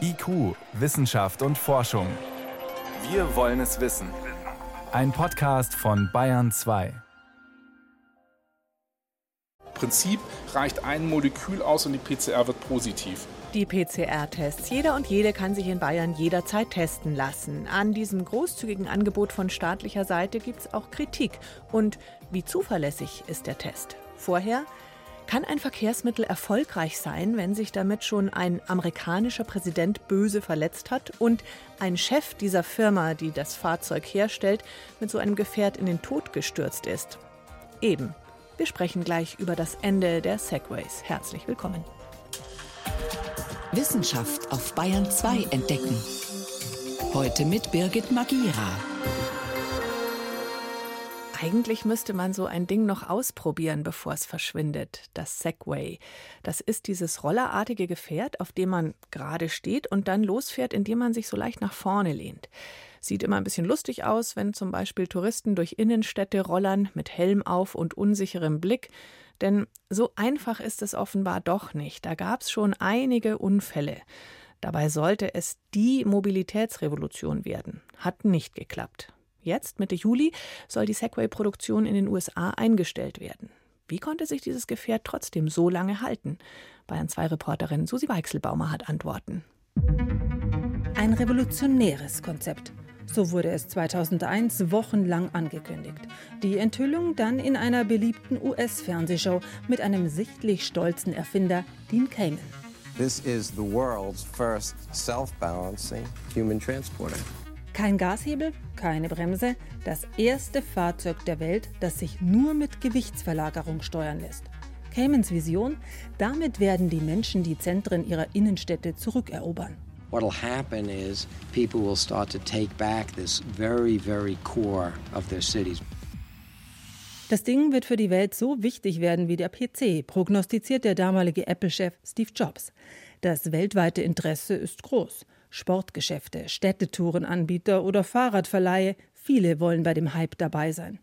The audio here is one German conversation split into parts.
IQ, Wissenschaft und Forschung. Wir wollen es wissen. Ein Podcast von Bayern 2. Prinzip reicht ein Molekül aus und die PCR wird positiv. Die PCR-Tests. Jeder und jede kann sich in Bayern jederzeit testen lassen. An diesem großzügigen Angebot von staatlicher Seite gibt es auch Kritik. Und wie zuverlässig ist der Test? Vorher kann ein Verkehrsmittel erfolgreich sein, wenn sich damit schon ein amerikanischer Präsident böse verletzt hat und ein Chef dieser Firma, die das Fahrzeug herstellt, mit so einem Gefährt in den Tod gestürzt ist? Eben. Wir sprechen gleich über das Ende der Segways. Herzlich willkommen. Wissenschaft auf Bayern 2 entdecken. Heute mit Birgit Magira. Eigentlich müsste man so ein Ding noch ausprobieren, bevor es verschwindet. Das Segway. Das ist dieses rollerartige Gefährt, auf dem man gerade steht und dann losfährt, indem man sich so leicht nach vorne lehnt. Sieht immer ein bisschen lustig aus, wenn zum Beispiel Touristen durch Innenstädte rollern mit Helm auf und unsicherem Blick. Denn so einfach ist es offenbar doch nicht. Da gab es schon einige Unfälle. Dabei sollte es die Mobilitätsrevolution werden. Hat nicht geklappt. Jetzt, Mitte Juli, soll die Segway-Produktion in den USA eingestellt werden. Wie konnte sich dieses Gefährt trotzdem so lange halten? Bayern 2 Reporterin Susi Weichselbaumer hat Antworten. Ein revolutionäres Konzept. So wurde es 2001 wochenlang angekündigt. Die Enthüllung dann in einer beliebten US-Fernsehshow mit einem sichtlich stolzen Erfinder, Dean Kamen. This is the world's first self-balancing human transporter. Kein Gashebel, keine Bremse, das erste Fahrzeug der Welt, das sich nur mit Gewichtsverlagerung steuern lässt. Caymans Vision, damit werden die Menschen die Zentren ihrer Innenstädte zurückerobern what'll happen is people will start to take back this very, very core of their cities. Das Ding wird für die Welt so wichtig werden wie der PC, prognostiziert der damalige Apple-Chef Steve Jobs. Das weltweite Interesse ist groß. Sportgeschäfte, Städtetourenanbieter oder Fahrradverleihe, viele wollen bei dem Hype dabei sein.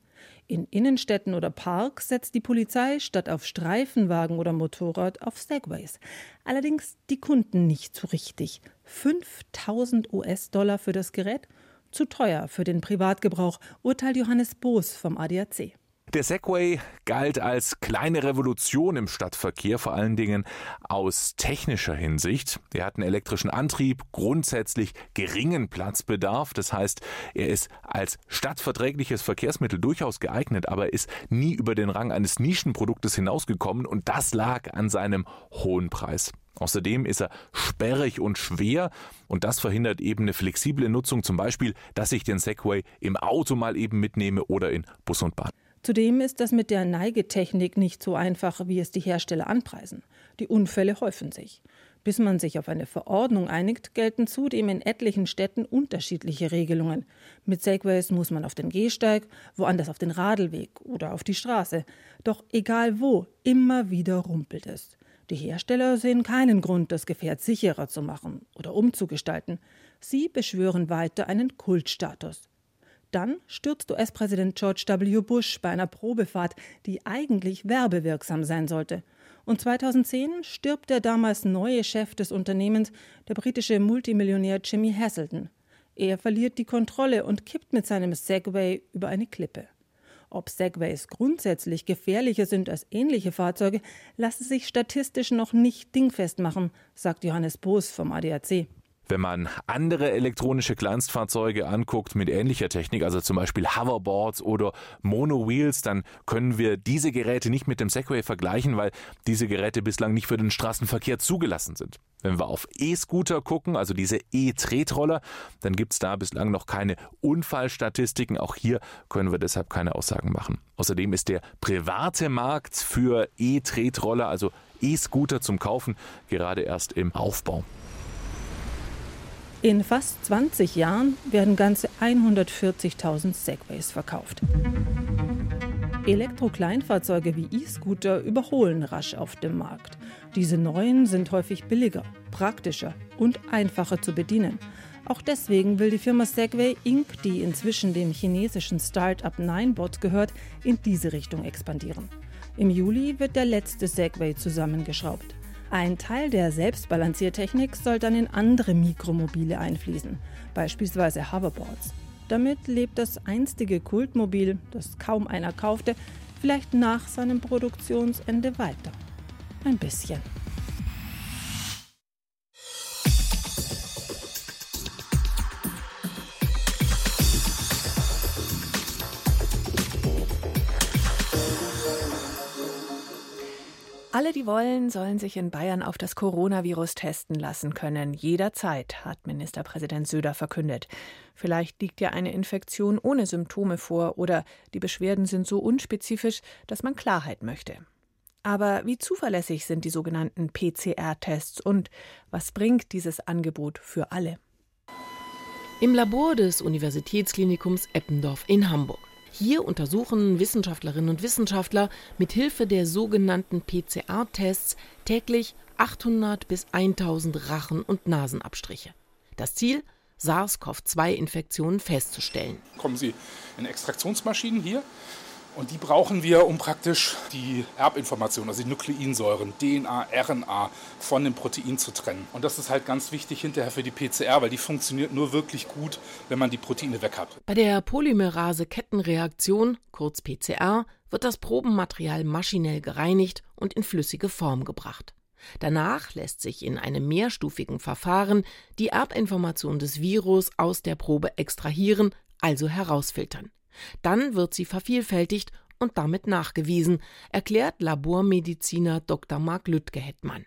In Innenstädten oder Parks setzt die Polizei statt auf Streifenwagen oder Motorrad auf Segways. Allerdings die Kunden nicht so richtig. 5000 US-Dollar für das Gerät? Zu teuer für den Privatgebrauch, urteilt Johannes Boos vom ADAC. Der Segway galt als kleine Revolution im Stadtverkehr, vor allen Dingen aus technischer Hinsicht. Er hat einen elektrischen Antrieb, grundsätzlich geringen Platzbedarf. Das heißt, er ist als stadtverträgliches Verkehrsmittel durchaus geeignet, aber ist nie über den Rang eines Nischenproduktes hinausgekommen und das lag an seinem hohen Preis. Außerdem ist er sperrig und schwer und das verhindert eben eine flexible Nutzung, zum Beispiel, dass ich den Segway im Auto mal eben mitnehme oder in Bus und Bahn. Zudem ist das mit der Neigetechnik nicht so einfach, wie es die Hersteller anpreisen. Die Unfälle häufen sich. Bis man sich auf eine Verordnung einigt, gelten zudem in etlichen Städten unterschiedliche Regelungen. Mit Segways muss man auf den Gehsteig, woanders auf den Radlweg oder auf die Straße. Doch egal wo, immer wieder rumpelt es. Die Hersteller sehen keinen Grund, das Gefährt sicherer zu machen oder umzugestalten. Sie beschwören weiter einen Kultstatus. Dann stürzt US-Präsident George W. Bush bei einer Probefahrt, die eigentlich werbewirksam sein sollte. Und 2010 stirbt der damals neue Chef des Unternehmens, der britische Multimillionär Jimmy Hasselton. Er verliert die Kontrolle und kippt mit seinem Segway über eine Klippe. Ob Segways grundsätzlich gefährlicher sind als ähnliche Fahrzeuge, lasse sich statistisch noch nicht dingfest machen, sagt Johannes Boos vom ADAC. Wenn man andere elektronische Kleinstfahrzeuge anguckt mit ähnlicher Technik, also zum Beispiel Hoverboards oder Monowheels, dann können wir diese Geräte nicht mit dem Segway vergleichen, weil diese Geräte bislang nicht für den Straßenverkehr zugelassen sind. Wenn wir auf E-Scooter gucken, also diese E-Tretroller, dann gibt es da bislang noch keine Unfallstatistiken. Auch hier können wir deshalb keine Aussagen machen. Außerdem ist der private Markt für E-Tretroller, also E-Scooter zum Kaufen, gerade erst im Aufbau. In fast 20 Jahren werden ganze 140.000 Segways verkauft. Elektrokleinfahrzeuge wie E-Scooter überholen rasch auf dem Markt. Diese neuen sind häufig billiger, praktischer und einfacher zu bedienen. Auch deswegen will die Firma Segway Inc., die inzwischen dem chinesischen Start-up Ninebot gehört, in diese Richtung expandieren. Im Juli wird der letzte Segway zusammengeschraubt. Ein Teil der Selbstbalanciertechnik soll dann in andere Mikromobile einfließen, beispielsweise Hoverboards. Damit lebt das einstige Kultmobil, das kaum einer kaufte, vielleicht nach seinem Produktionsende weiter. Ein bisschen. Alle, die wollen, sollen sich in Bayern auf das Coronavirus testen lassen können. Jederzeit, hat Ministerpräsident Söder verkündet. Vielleicht liegt ja eine Infektion ohne Symptome vor oder die Beschwerden sind so unspezifisch, dass man Klarheit möchte. Aber wie zuverlässig sind die sogenannten PCR-Tests und was bringt dieses Angebot für alle? Im Labor des Universitätsklinikums Eppendorf in Hamburg. Hier untersuchen Wissenschaftlerinnen und Wissenschaftler mit Hilfe der sogenannten PCR-Tests täglich 800 bis 1000 Rachen- und Nasenabstriche. Das Ziel? SARS-CoV-2-Infektionen festzustellen. Kommen Sie in Extraktionsmaschinen hier und die brauchen wir, um praktisch die Erbinformationen, also die Nukleinsäuren, DNA, RNA von dem Protein zu trennen. Und das ist halt ganz wichtig hinterher für die PCR, weil die funktioniert nur wirklich gut, wenn man die Proteine weg hat. Bei der Polymerase-Kettenreaktion, kurz PCR, wird das Probenmaterial maschinell gereinigt und in flüssige Form gebracht. Danach lässt sich in einem mehrstufigen Verfahren die Erbinformation des Virus aus der Probe extrahieren, also herausfiltern. Dann wird sie vervielfältigt und damit nachgewiesen, erklärt Labormediziner Dr. Marc Lüttke-Hettmann.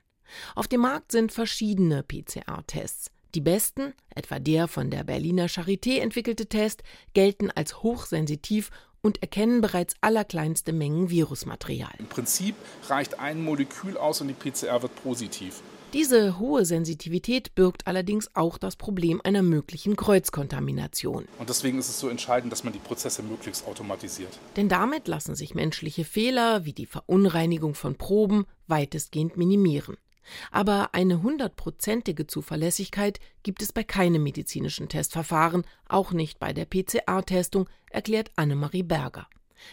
Auf dem Markt sind verschiedene PCR-Tests. Die besten, etwa der von der Berliner Charité entwickelte Test, gelten als hochsensitiv und erkennen bereits allerkleinste Mengen Virusmaterial. Im Prinzip reicht ein Molekül aus und die PCR wird positiv. Diese hohe Sensitivität birgt allerdings auch das Problem einer möglichen Kreuzkontamination. Und deswegen ist es so entscheidend, dass man die Prozesse möglichst automatisiert. Denn damit lassen sich menschliche Fehler wie die Verunreinigung von Proben weitestgehend minimieren. Aber eine hundertprozentige Zuverlässigkeit gibt es bei keinem medizinischen Testverfahren, auch nicht bei der PCR-Testung, erklärt Annemarie Berger.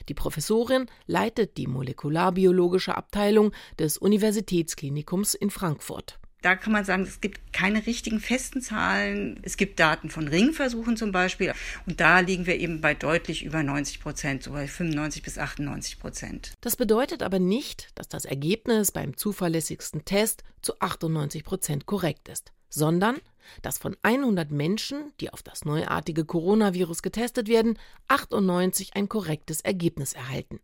Die Professorin leitet die molekularbiologische Abteilung des Universitätsklinikums in Frankfurt. Da kann man sagen, es gibt keine richtigen festen Zahlen. Es gibt Daten von Ringversuchen zum Beispiel. Und da liegen wir eben bei deutlich über 90 Prozent, so bei 95 bis 98 Prozent. Das bedeutet aber nicht, dass das Ergebnis beim zuverlässigsten Test zu 98 Prozent korrekt ist, sondern dass von 100 Menschen, die auf das neuartige Coronavirus getestet werden, 98 ein korrektes Ergebnis erhalten.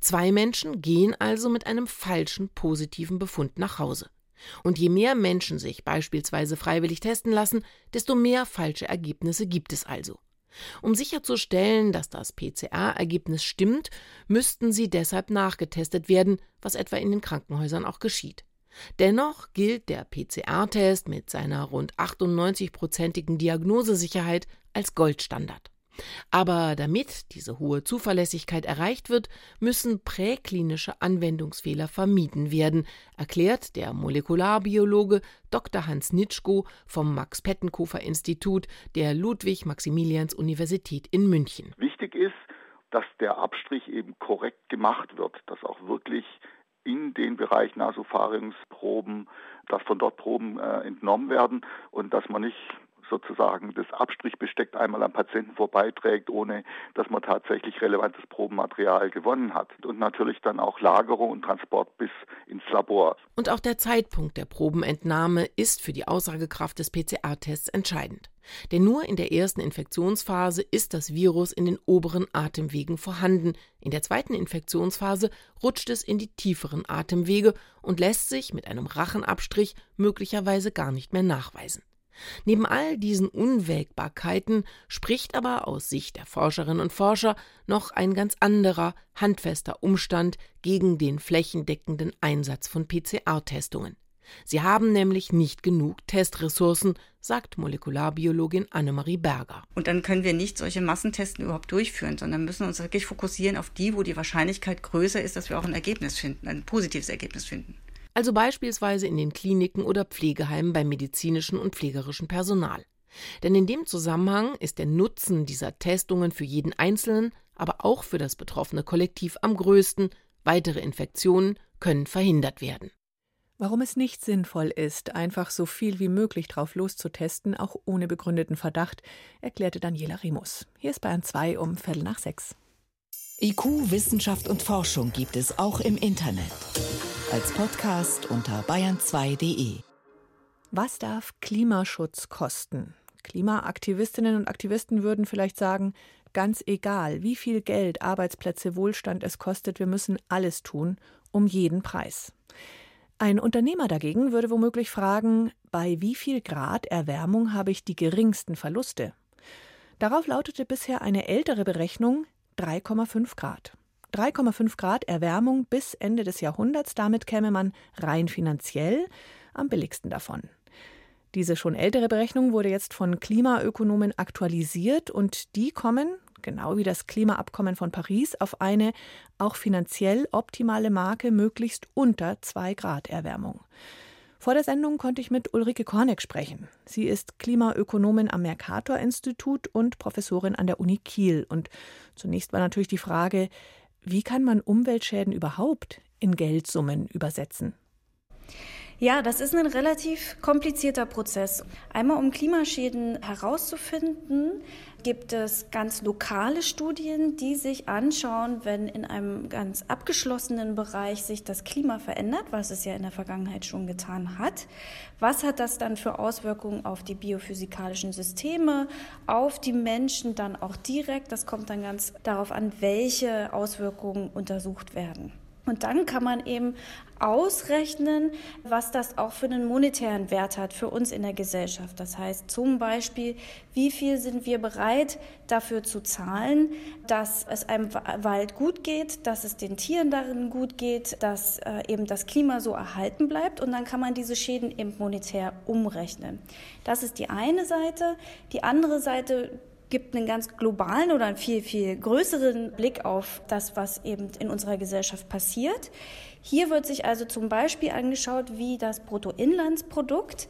Zwei Menschen gehen also mit einem falschen positiven Befund nach Hause. Und je mehr Menschen sich beispielsweise freiwillig testen lassen, desto mehr falsche Ergebnisse gibt es also. Um sicherzustellen, dass das PCR-Ergebnis stimmt, müssten sie deshalb nachgetestet werden, was etwa in den Krankenhäusern auch geschieht. Dennoch gilt der PCR-Test mit seiner rund 98-prozentigen Diagnosesicherheit als Goldstandard. Aber damit diese hohe Zuverlässigkeit erreicht wird, müssen präklinische Anwendungsfehler vermieden werden, erklärt der Molekularbiologe Dr. Hans Nitschko vom Max-Pettenkofer-Institut der Ludwig-Maximilians-Universität in München. Wichtig ist, dass der Abstrich eben korrekt gemacht wird, dass auch wirklich in den Bereich Nasopharingsproben, dass von dort Proben äh, entnommen werden und dass man nicht sozusagen das Abstrichbesteck einmal am Patienten vorbeiträgt, ohne dass man tatsächlich relevantes Probenmaterial gewonnen hat. Und natürlich dann auch Lagerung und Transport bis ins Labor. Und auch der Zeitpunkt der Probenentnahme ist für die Aussagekraft des PCR-Tests entscheidend. Denn nur in der ersten Infektionsphase ist das Virus in den oberen Atemwegen vorhanden. In der zweiten Infektionsphase rutscht es in die tieferen Atemwege und lässt sich mit einem Rachenabstrich möglicherweise gar nicht mehr nachweisen. Neben all diesen Unwägbarkeiten spricht aber aus Sicht der Forscherinnen und Forscher noch ein ganz anderer, handfester Umstand gegen den flächendeckenden Einsatz von PCR-Testungen. Sie haben nämlich nicht genug Testressourcen, sagt Molekularbiologin Annemarie Berger. Und dann können wir nicht solche Massentesten überhaupt durchführen, sondern müssen uns wirklich fokussieren auf die, wo die Wahrscheinlichkeit größer ist, dass wir auch ein Ergebnis finden, ein positives Ergebnis finden also beispielsweise in den Kliniken oder Pflegeheimen beim medizinischen und pflegerischen Personal. Denn in dem Zusammenhang ist der Nutzen dieser Testungen für jeden Einzelnen, aber auch für das betroffene Kollektiv am größten. Weitere Infektionen können verhindert werden. Warum es nicht sinnvoll ist, einfach so viel wie möglich drauf loszutesten, auch ohne begründeten Verdacht, erklärte Daniela Remus. Hier ist Bayern 2 um Viertel nach sechs. IQ, Wissenschaft und Forschung gibt es auch im Internet. Als Podcast unter bayern2.de. Was darf Klimaschutz kosten? Klimaaktivistinnen und Aktivisten würden vielleicht sagen, ganz egal, wie viel Geld, Arbeitsplätze, Wohlstand es kostet, wir müssen alles tun, um jeden Preis. Ein Unternehmer dagegen würde womöglich fragen, bei wie viel Grad Erwärmung habe ich die geringsten Verluste? Darauf lautete bisher eine ältere Berechnung 3,5 Grad. 3,5 Grad Erwärmung bis Ende des Jahrhunderts, damit käme man rein finanziell am billigsten davon. Diese schon ältere Berechnung wurde jetzt von Klimaökonomen aktualisiert und die kommen, genau wie das Klimaabkommen von Paris, auf eine auch finanziell optimale Marke möglichst unter 2 Grad Erwärmung. Vor der Sendung konnte ich mit Ulrike Korneck sprechen. Sie ist Klimaökonomin am Mercator-Institut und Professorin an der Uni Kiel. Und zunächst war natürlich die Frage, wie kann man Umweltschäden überhaupt in Geldsummen übersetzen? Ja, das ist ein relativ komplizierter Prozess. Einmal um Klimaschäden herauszufinden, gibt es ganz lokale Studien, die sich anschauen, wenn in einem ganz abgeschlossenen Bereich sich das Klima verändert, was es ja in der Vergangenheit schon getan hat. Was hat das dann für Auswirkungen auf die biophysikalischen Systeme, auf die Menschen dann auch direkt? Das kommt dann ganz darauf an, welche Auswirkungen untersucht werden. Und dann kann man eben ausrechnen, was das auch für einen monetären Wert hat für uns in der Gesellschaft. Das heißt zum Beispiel, wie viel sind wir bereit dafür zu zahlen, dass es einem Wald gut geht, dass es den Tieren darin gut geht, dass äh, eben das Klima so erhalten bleibt. Und dann kann man diese Schäden eben monetär umrechnen. Das ist die eine Seite. Die andere Seite gibt einen ganz globalen oder einen viel, viel größeren Blick auf das, was eben in unserer Gesellschaft passiert. Hier wird sich also zum Beispiel angeschaut, wie das Bruttoinlandsprodukt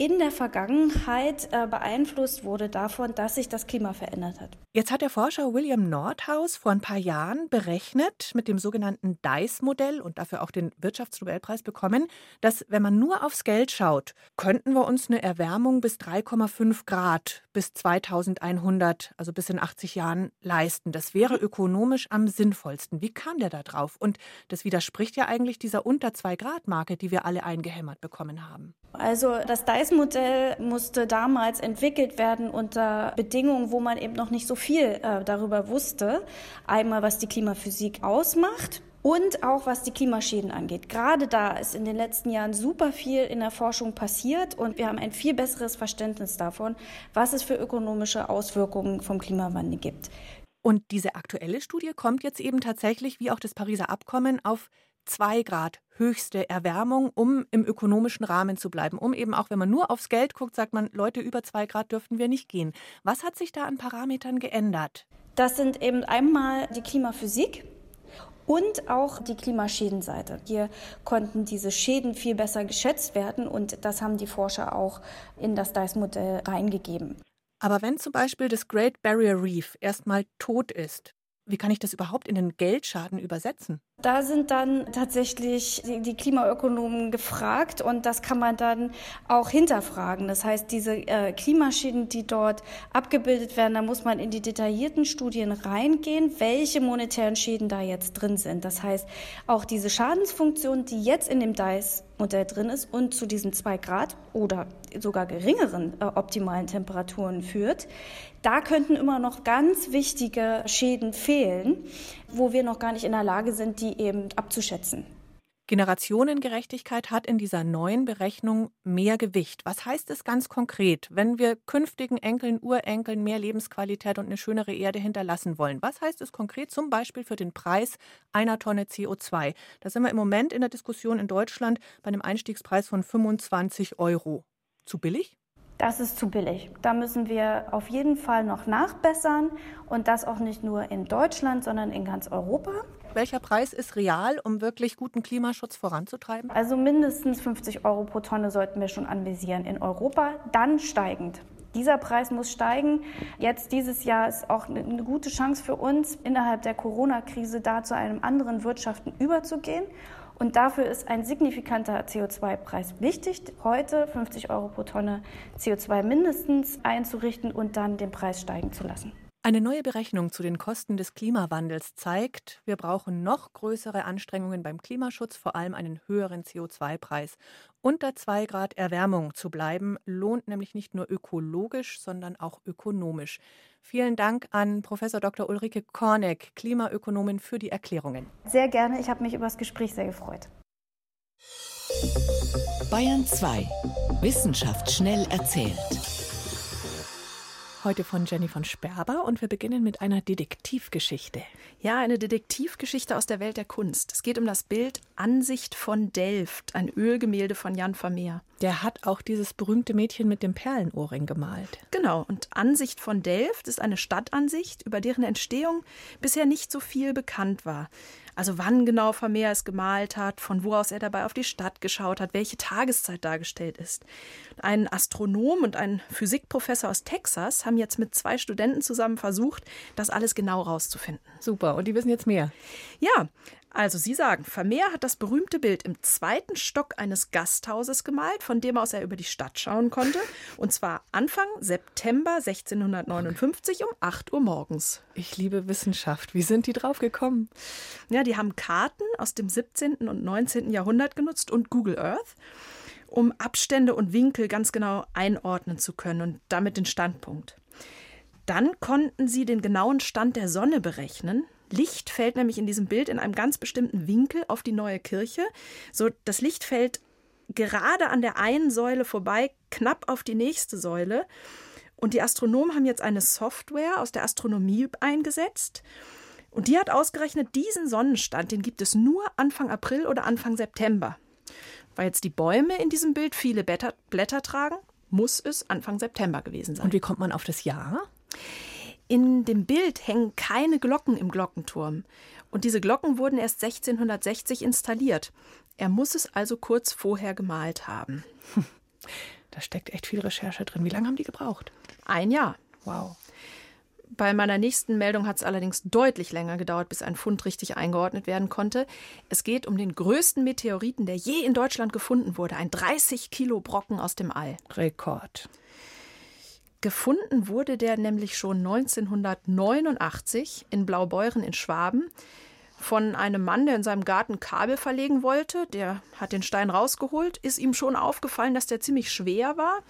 in der Vergangenheit äh, beeinflusst wurde davon, dass sich das Klima verändert hat. Jetzt hat der Forscher William Nordhaus vor ein paar Jahren berechnet mit dem sogenannten DICE-Modell und dafür auch den Wirtschaftsnobelpreis bekommen, dass wenn man nur aufs Geld schaut, könnten wir uns eine Erwärmung bis 3,5 Grad bis 2100, also bis in 80 Jahren leisten. Das wäre ökonomisch am sinnvollsten. Wie kam der da drauf? Und das widerspricht ja eigentlich dieser unter 2 Grad Marke, die wir alle eingehämmert bekommen haben. Also das DICE-Modell musste damals entwickelt werden unter Bedingungen, wo man eben noch nicht so viel äh, darüber wusste. Einmal, was die Klimaphysik ausmacht und auch was die Klimaschäden angeht. Gerade da ist in den letzten Jahren super viel in der Forschung passiert und wir haben ein viel besseres Verständnis davon, was es für ökonomische Auswirkungen vom Klimawandel gibt. Und diese aktuelle Studie kommt jetzt eben tatsächlich, wie auch das Pariser Abkommen, auf zwei Grad höchste Erwärmung, um im ökonomischen Rahmen zu bleiben. Um eben auch, wenn man nur aufs Geld guckt, sagt man, Leute, über zwei Grad dürften wir nicht gehen. Was hat sich da an Parametern geändert? Das sind eben einmal die Klimaphysik und auch die Klimaschädenseite. Hier konnten diese Schäden viel besser geschätzt werden und das haben die Forscher auch in das DICE-Modell reingegeben. Aber wenn zum Beispiel das Great Barrier Reef erstmal tot ist, wie kann ich das überhaupt in den Geldschaden übersetzen? Da sind dann tatsächlich die Klimaökonomen gefragt und das kann man dann auch hinterfragen. Das heißt, diese äh, Klimaschäden, die dort abgebildet werden, da muss man in die detaillierten Studien reingehen, welche monetären Schäden da jetzt drin sind. Das heißt, auch diese Schadensfunktion, die jetzt in dem DICE Modell drin ist und zu diesen zwei Grad oder sogar geringeren äh, optimalen Temperaturen führt, da könnten immer noch ganz wichtige Schäden fehlen, wo wir noch gar nicht in der Lage sind, die eben abzuschätzen. Generationengerechtigkeit hat in dieser neuen Berechnung mehr Gewicht. Was heißt es ganz konkret, wenn wir künftigen Enkeln, Urenkeln mehr Lebensqualität und eine schönere Erde hinterlassen wollen? Was heißt es konkret zum Beispiel für den Preis einer Tonne CO2? Da sind wir im Moment in der Diskussion in Deutschland bei einem Einstiegspreis von 25 Euro. Zu billig? Das ist zu billig. Da müssen wir auf jeden Fall noch nachbessern und das auch nicht nur in Deutschland, sondern in ganz Europa. Welcher Preis ist real, um wirklich guten Klimaschutz voranzutreiben? Also mindestens 50 Euro pro Tonne sollten wir schon anvisieren in Europa, dann steigend. Dieser Preis muss steigen. Jetzt dieses Jahr ist auch eine gute Chance für uns, innerhalb der Corona-Krise da zu einem anderen Wirtschaften überzugehen Und dafür ist ein signifikanter CO2-Preis wichtig, heute 50 Euro pro Tonne CO2 mindestens einzurichten und dann den Preis steigen zu lassen. Eine neue Berechnung zu den Kosten des Klimawandels zeigt, wir brauchen noch größere Anstrengungen beim Klimaschutz, vor allem einen höheren CO2-Preis. Unter 2 Grad Erwärmung zu bleiben, lohnt nämlich nicht nur ökologisch, sondern auch ökonomisch. Vielen Dank an Professor Dr. Ulrike Korneck, Klimaökonomin, für die Erklärungen. Sehr gerne, ich habe mich über das Gespräch sehr gefreut. Bayern 2. Wissenschaft schnell erzählt. Heute von Jenny von Sperber und wir beginnen mit einer Detektivgeschichte. Ja, eine Detektivgeschichte aus der Welt der Kunst. Es geht um das Bild Ansicht von Delft, ein Ölgemälde von Jan Vermeer. Der hat auch dieses berühmte Mädchen mit dem Perlenohrring gemalt. Genau, und Ansicht von Delft ist eine Stadtansicht, über deren Entstehung bisher nicht so viel bekannt war. Also wann genau Vermeer es gemalt hat, von wo aus er dabei auf die Stadt geschaut hat, welche Tageszeit dargestellt ist. Ein Astronom und ein Physikprofessor aus Texas haben jetzt mit zwei Studenten zusammen versucht, das alles genau rauszufinden. Super, und die wissen jetzt mehr. Ja, also Sie sagen, Vermeer hat das berühmte Bild im zweiten Stock eines Gasthauses gemalt, von dem aus er über die Stadt schauen konnte, und zwar Anfang September 1659 um 8 Uhr morgens. Ich liebe Wissenschaft. Wie sind die drauf gekommen? Ja, die haben Karten aus dem 17. und 19. Jahrhundert genutzt und Google Earth um Abstände und Winkel ganz genau einordnen zu können und damit den Standpunkt. Dann konnten sie den genauen Stand der Sonne berechnen. Licht fällt nämlich in diesem Bild in einem ganz bestimmten Winkel auf die neue Kirche. So, das Licht fällt gerade an der einen Säule vorbei, knapp auf die nächste Säule. Und die Astronomen haben jetzt eine Software aus der Astronomie eingesetzt. Und die hat ausgerechnet, diesen Sonnenstand, den gibt es nur Anfang April oder Anfang September. Weil jetzt die Bäume in diesem Bild viele Blätter, Blätter tragen, muss es Anfang September gewesen sein. Und wie kommt man auf das Jahr? In dem Bild hängen keine Glocken im Glockenturm. Und diese Glocken wurden erst 1660 installiert. Er muss es also kurz vorher gemalt haben. Da steckt echt viel Recherche drin. Wie lange haben die gebraucht? Ein Jahr. Wow. Bei meiner nächsten Meldung hat es allerdings deutlich länger gedauert, bis ein Fund richtig eingeordnet werden konnte. Es geht um den größten Meteoriten, der je in Deutschland gefunden wurde. Ein 30 Kilo Brocken aus dem All. Rekord. Gefunden wurde der nämlich schon 1989 in Blaubeuren in Schwaben von einem Mann, der in seinem Garten Kabel verlegen wollte. Der hat den Stein rausgeholt, ist ihm schon aufgefallen, dass der ziemlich schwer war.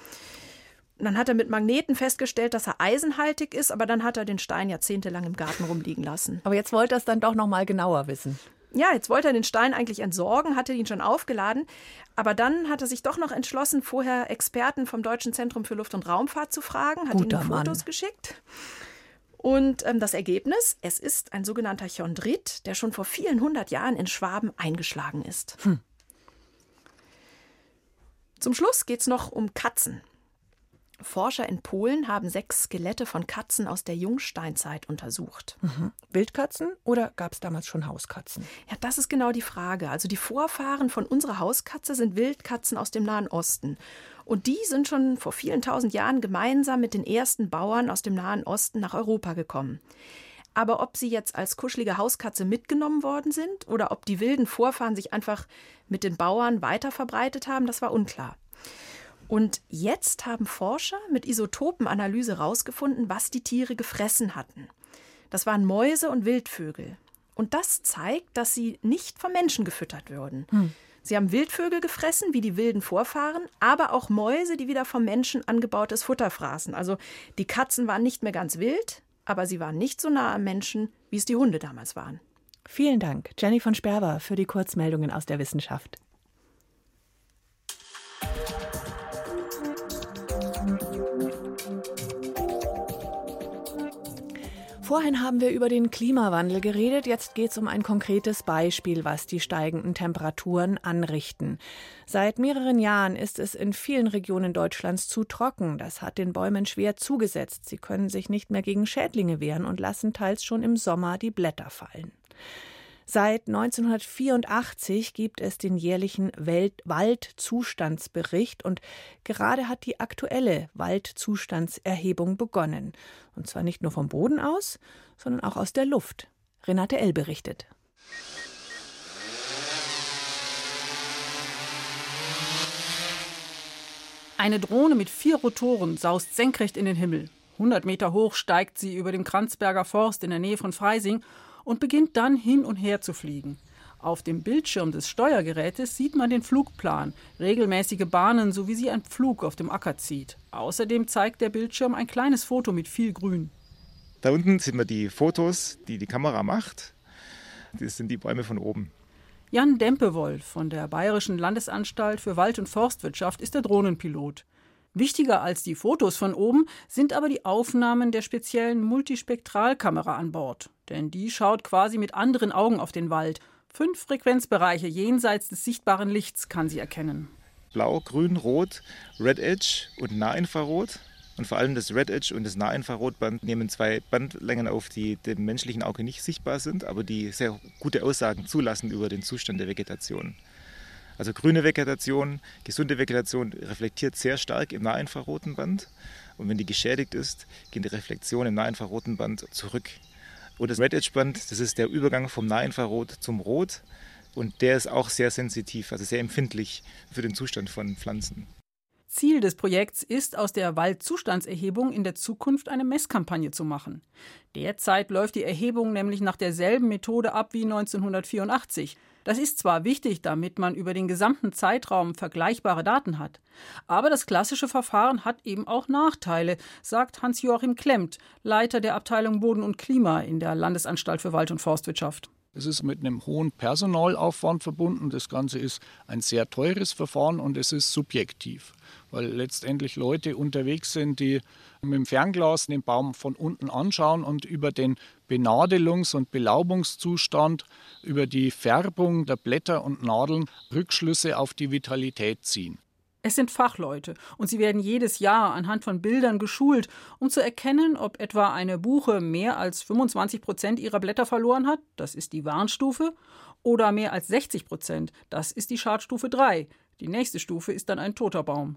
Dann hat er mit Magneten festgestellt, dass er eisenhaltig ist, aber dann hat er den Stein jahrzehntelang im Garten rumliegen lassen. Aber jetzt wollte er es dann doch noch mal genauer wissen. Ja, jetzt wollte er den Stein eigentlich entsorgen, hatte ihn schon aufgeladen, aber dann hat er sich doch noch entschlossen, vorher Experten vom Deutschen Zentrum für Luft- und Raumfahrt zu fragen, hat Guter ihnen Fotos Mann. geschickt. Und ähm, das Ergebnis, es ist ein sogenannter Chondrit, der schon vor vielen hundert Jahren in Schwaben eingeschlagen ist. Hm. Zum Schluss geht es noch um Katzen. Forscher in Polen haben sechs Skelette von Katzen aus der Jungsteinzeit untersucht. Mhm. Wildkatzen oder gab es damals schon Hauskatzen? Ja, das ist genau die Frage. Also die Vorfahren von unserer Hauskatze sind Wildkatzen aus dem Nahen Osten. Und die sind schon vor vielen tausend Jahren gemeinsam mit den ersten Bauern aus dem Nahen Osten nach Europa gekommen. Aber ob sie jetzt als kuschelige Hauskatze mitgenommen worden sind oder ob die wilden Vorfahren sich einfach mit den Bauern weiter verbreitet haben, das war unklar. Und jetzt haben Forscher mit Isotopenanalyse herausgefunden, was die Tiere gefressen hatten. Das waren Mäuse und Wildvögel. Und das zeigt, dass sie nicht vom Menschen gefüttert würden. Hm. Sie haben Wildvögel gefressen, wie die wilden Vorfahren, aber auch Mäuse, die wieder vom Menschen angebautes Futter fraßen. Also die Katzen waren nicht mehr ganz wild, aber sie waren nicht so nah am Menschen, wie es die Hunde damals waren. Vielen Dank, Jenny von Sperber, für die Kurzmeldungen aus der Wissenschaft. Vorhin haben wir über den Klimawandel geredet. Jetzt geht es um ein konkretes Beispiel, was die steigenden Temperaturen anrichten. Seit mehreren Jahren ist es in vielen Regionen Deutschlands zu trocken. Das hat den Bäumen schwer zugesetzt. Sie können sich nicht mehr gegen Schädlinge wehren und lassen teils schon im Sommer die Blätter fallen. Seit 1984 gibt es den jährlichen Welt Waldzustandsbericht und gerade hat die aktuelle Waldzustandserhebung begonnen. Und zwar nicht nur vom Boden aus, sondern auch aus der Luft. Renate L. berichtet. Eine Drohne mit vier Rotoren saust senkrecht in den Himmel. 100 Meter hoch steigt sie über dem Kranzberger Forst in der Nähe von Freising und beginnt dann hin und her zu fliegen. Auf dem Bildschirm des Steuergerätes sieht man den Flugplan, regelmäßige Bahnen, so wie sie ein Pflug auf dem Acker zieht. Außerdem zeigt der Bildschirm ein kleines Foto mit viel Grün. Da unten sieht man die Fotos, die die Kamera macht. Das sind die Bäume von oben. Jan Dempewold von der Bayerischen Landesanstalt für Wald- und Forstwirtschaft ist der Drohnenpilot. Wichtiger als die Fotos von oben sind aber die Aufnahmen der speziellen Multispektralkamera an Bord. Denn die schaut quasi mit anderen Augen auf den Wald. Fünf Frequenzbereiche jenseits des sichtbaren Lichts kann sie erkennen. Blau, Grün, Rot, Red Edge und Nahinfrarot. Und vor allem das Red Edge und das Nahinfrarotband nehmen zwei Bandlängen auf, die dem menschlichen Auge nicht sichtbar sind, aber die sehr gute Aussagen zulassen über den Zustand der Vegetation. Also grüne Vegetation, gesunde Vegetation reflektiert sehr stark im nahinfraroten Band. Und wenn die geschädigt ist, gehen die Reflexionen im nahinfraroten Band zurück. Und das Red Edge Band, das ist der Übergang vom Nahinfrarot zum Rot. Und der ist auch sehr sensitiv, also sehr empfindlich für den Zustand von Pflanzen. Ziel des Projekts ist, aus der Waldzustandserhebung in der Zukunft eine Messkampagne zu machen. Derzeit läuft die Erhebung nämlich nach derselben Methode ab wie 1984. Das ist zwar wichtig, damit man über den gesamten Zeitraum vergleichbare Daten hat, aber das klassische Verfahren hat eben auch Nachteile, sagt Hans-Joachim Klemmt, Leiter der Abteilung Boden und Klima in der Landesanstalt für Wald- und Forstwirtschaft. Es ist mit einem hohen Personalaufwand verbunden. Das Ganze ist ein sehr teures Verfahren und es ist subjektiv, weil letztendlich Leute unterwegs sind, die mit dem Fernglas den Baum von unten anschauen und über den Benadelungs- und Belaubungszustand, über die Färbung der Blätter und Nadeln Rückschlüsse auf die Vitalität ziehen. Es sind Fachleute und sie werden jedes Jahr anhand von Bildern geschult, um zu erkennen, ob etwa eine Buche mehr als 25 Prozent ihrer Blätter verloren hat, das ist die Warnstufe, oder mehr als 60 Prozent, das ist die Schadstufe 3. Die nächste Stufe ist dann ein toter Baum.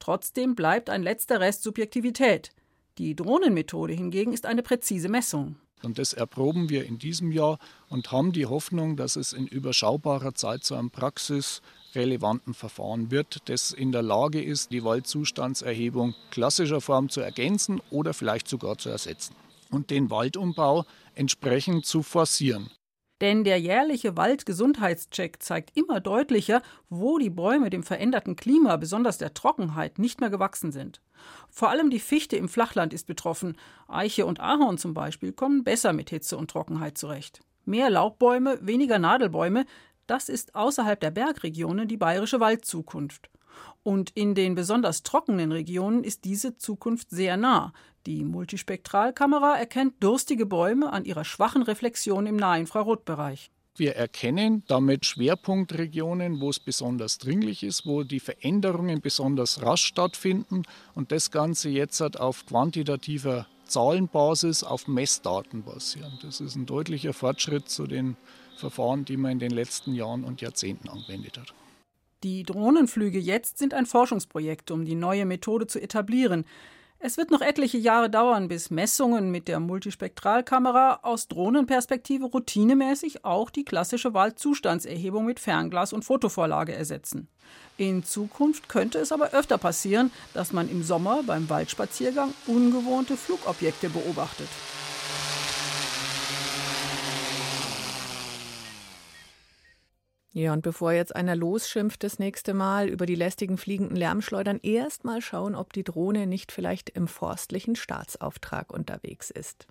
Trotzdem bleibt ein letzter Rest Subjektivität. Die Drohnenmethode hingegen ist eine präzise Messung. Und das erproben wir in diesem Jahr und haben die Hoffnung, dass es in überschaubarer Zeit zu einem praxisrelevanten Verfahren wird, das in der Lage ist, die Waldzustandserhebung klassischer Form zu ergänzen oder vielleicht sogar zu ersetzen und den Waldumbau entsprechend zu forcieren. Denn der jährliche Waldgesundheitscheck zeigt immer deutlicher, wo die Bäume dem veränderten Klima, besonders der Trockenheit, nicht mehr gewachsen sind. Vor allem die Fichte im Flachland ist betroffen. Eiche und Ahorn zum Beispiel kommen besser mit Hitze und Trockenheit zurecht. Mehr Laubbäume, weniger Nadelbäume, das ist außerhalb der Bergregionen die bayerische Waldzukunft. Und in den besonders trockenen Regionen ist diese Zukunft sehr nah. Die Multispektralkamera erkennt durstige Bäume an ihrer schwachen Reflexion im Nahinfrarotbereich. Wir erkennen damit Schwerpunktregionen, wo es besonders dringlich ist, wo die Veränderungen besonders rasch stattfinden und das Ganze jetzt auf quantitativer Zahlenbasis auf Messdaten basieren. Das ist ein deutlicher Fortschritt zu den Verfahren, die man in den letzten Jahren und Jahrzehnten angewendet hat. Die Drohnenflüge jetzt sind ein Forschungsprojekt, um die neue Methode zu etablieren. Es wird noch etliche Jahre dauern, bis Messungen mit der Multispektralkamera aus Drohnenperspektive routinemäßig auch die klassische Waldzustandserhebung mit Fernglas und Fotovorlage ersetzen. In Zukunft könnte es aber öfter passieren, dass man im Sommer beim Waldspaziergang ungewohnte Flugobjekte beobachtet. Ja, und bevor jetzt einer losschimpft das nächste Mal über die lästigen fliegenden Lärmschleudern, erst mal schauen, ob die Drohne nicht vielleicht im forstlichen Staatsauftrag unterwegs ist.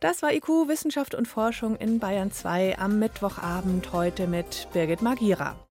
Das war IQ Wissenschaft und Forschung in Bayern 2 am Mittwochabend heute mit Birgit Magira.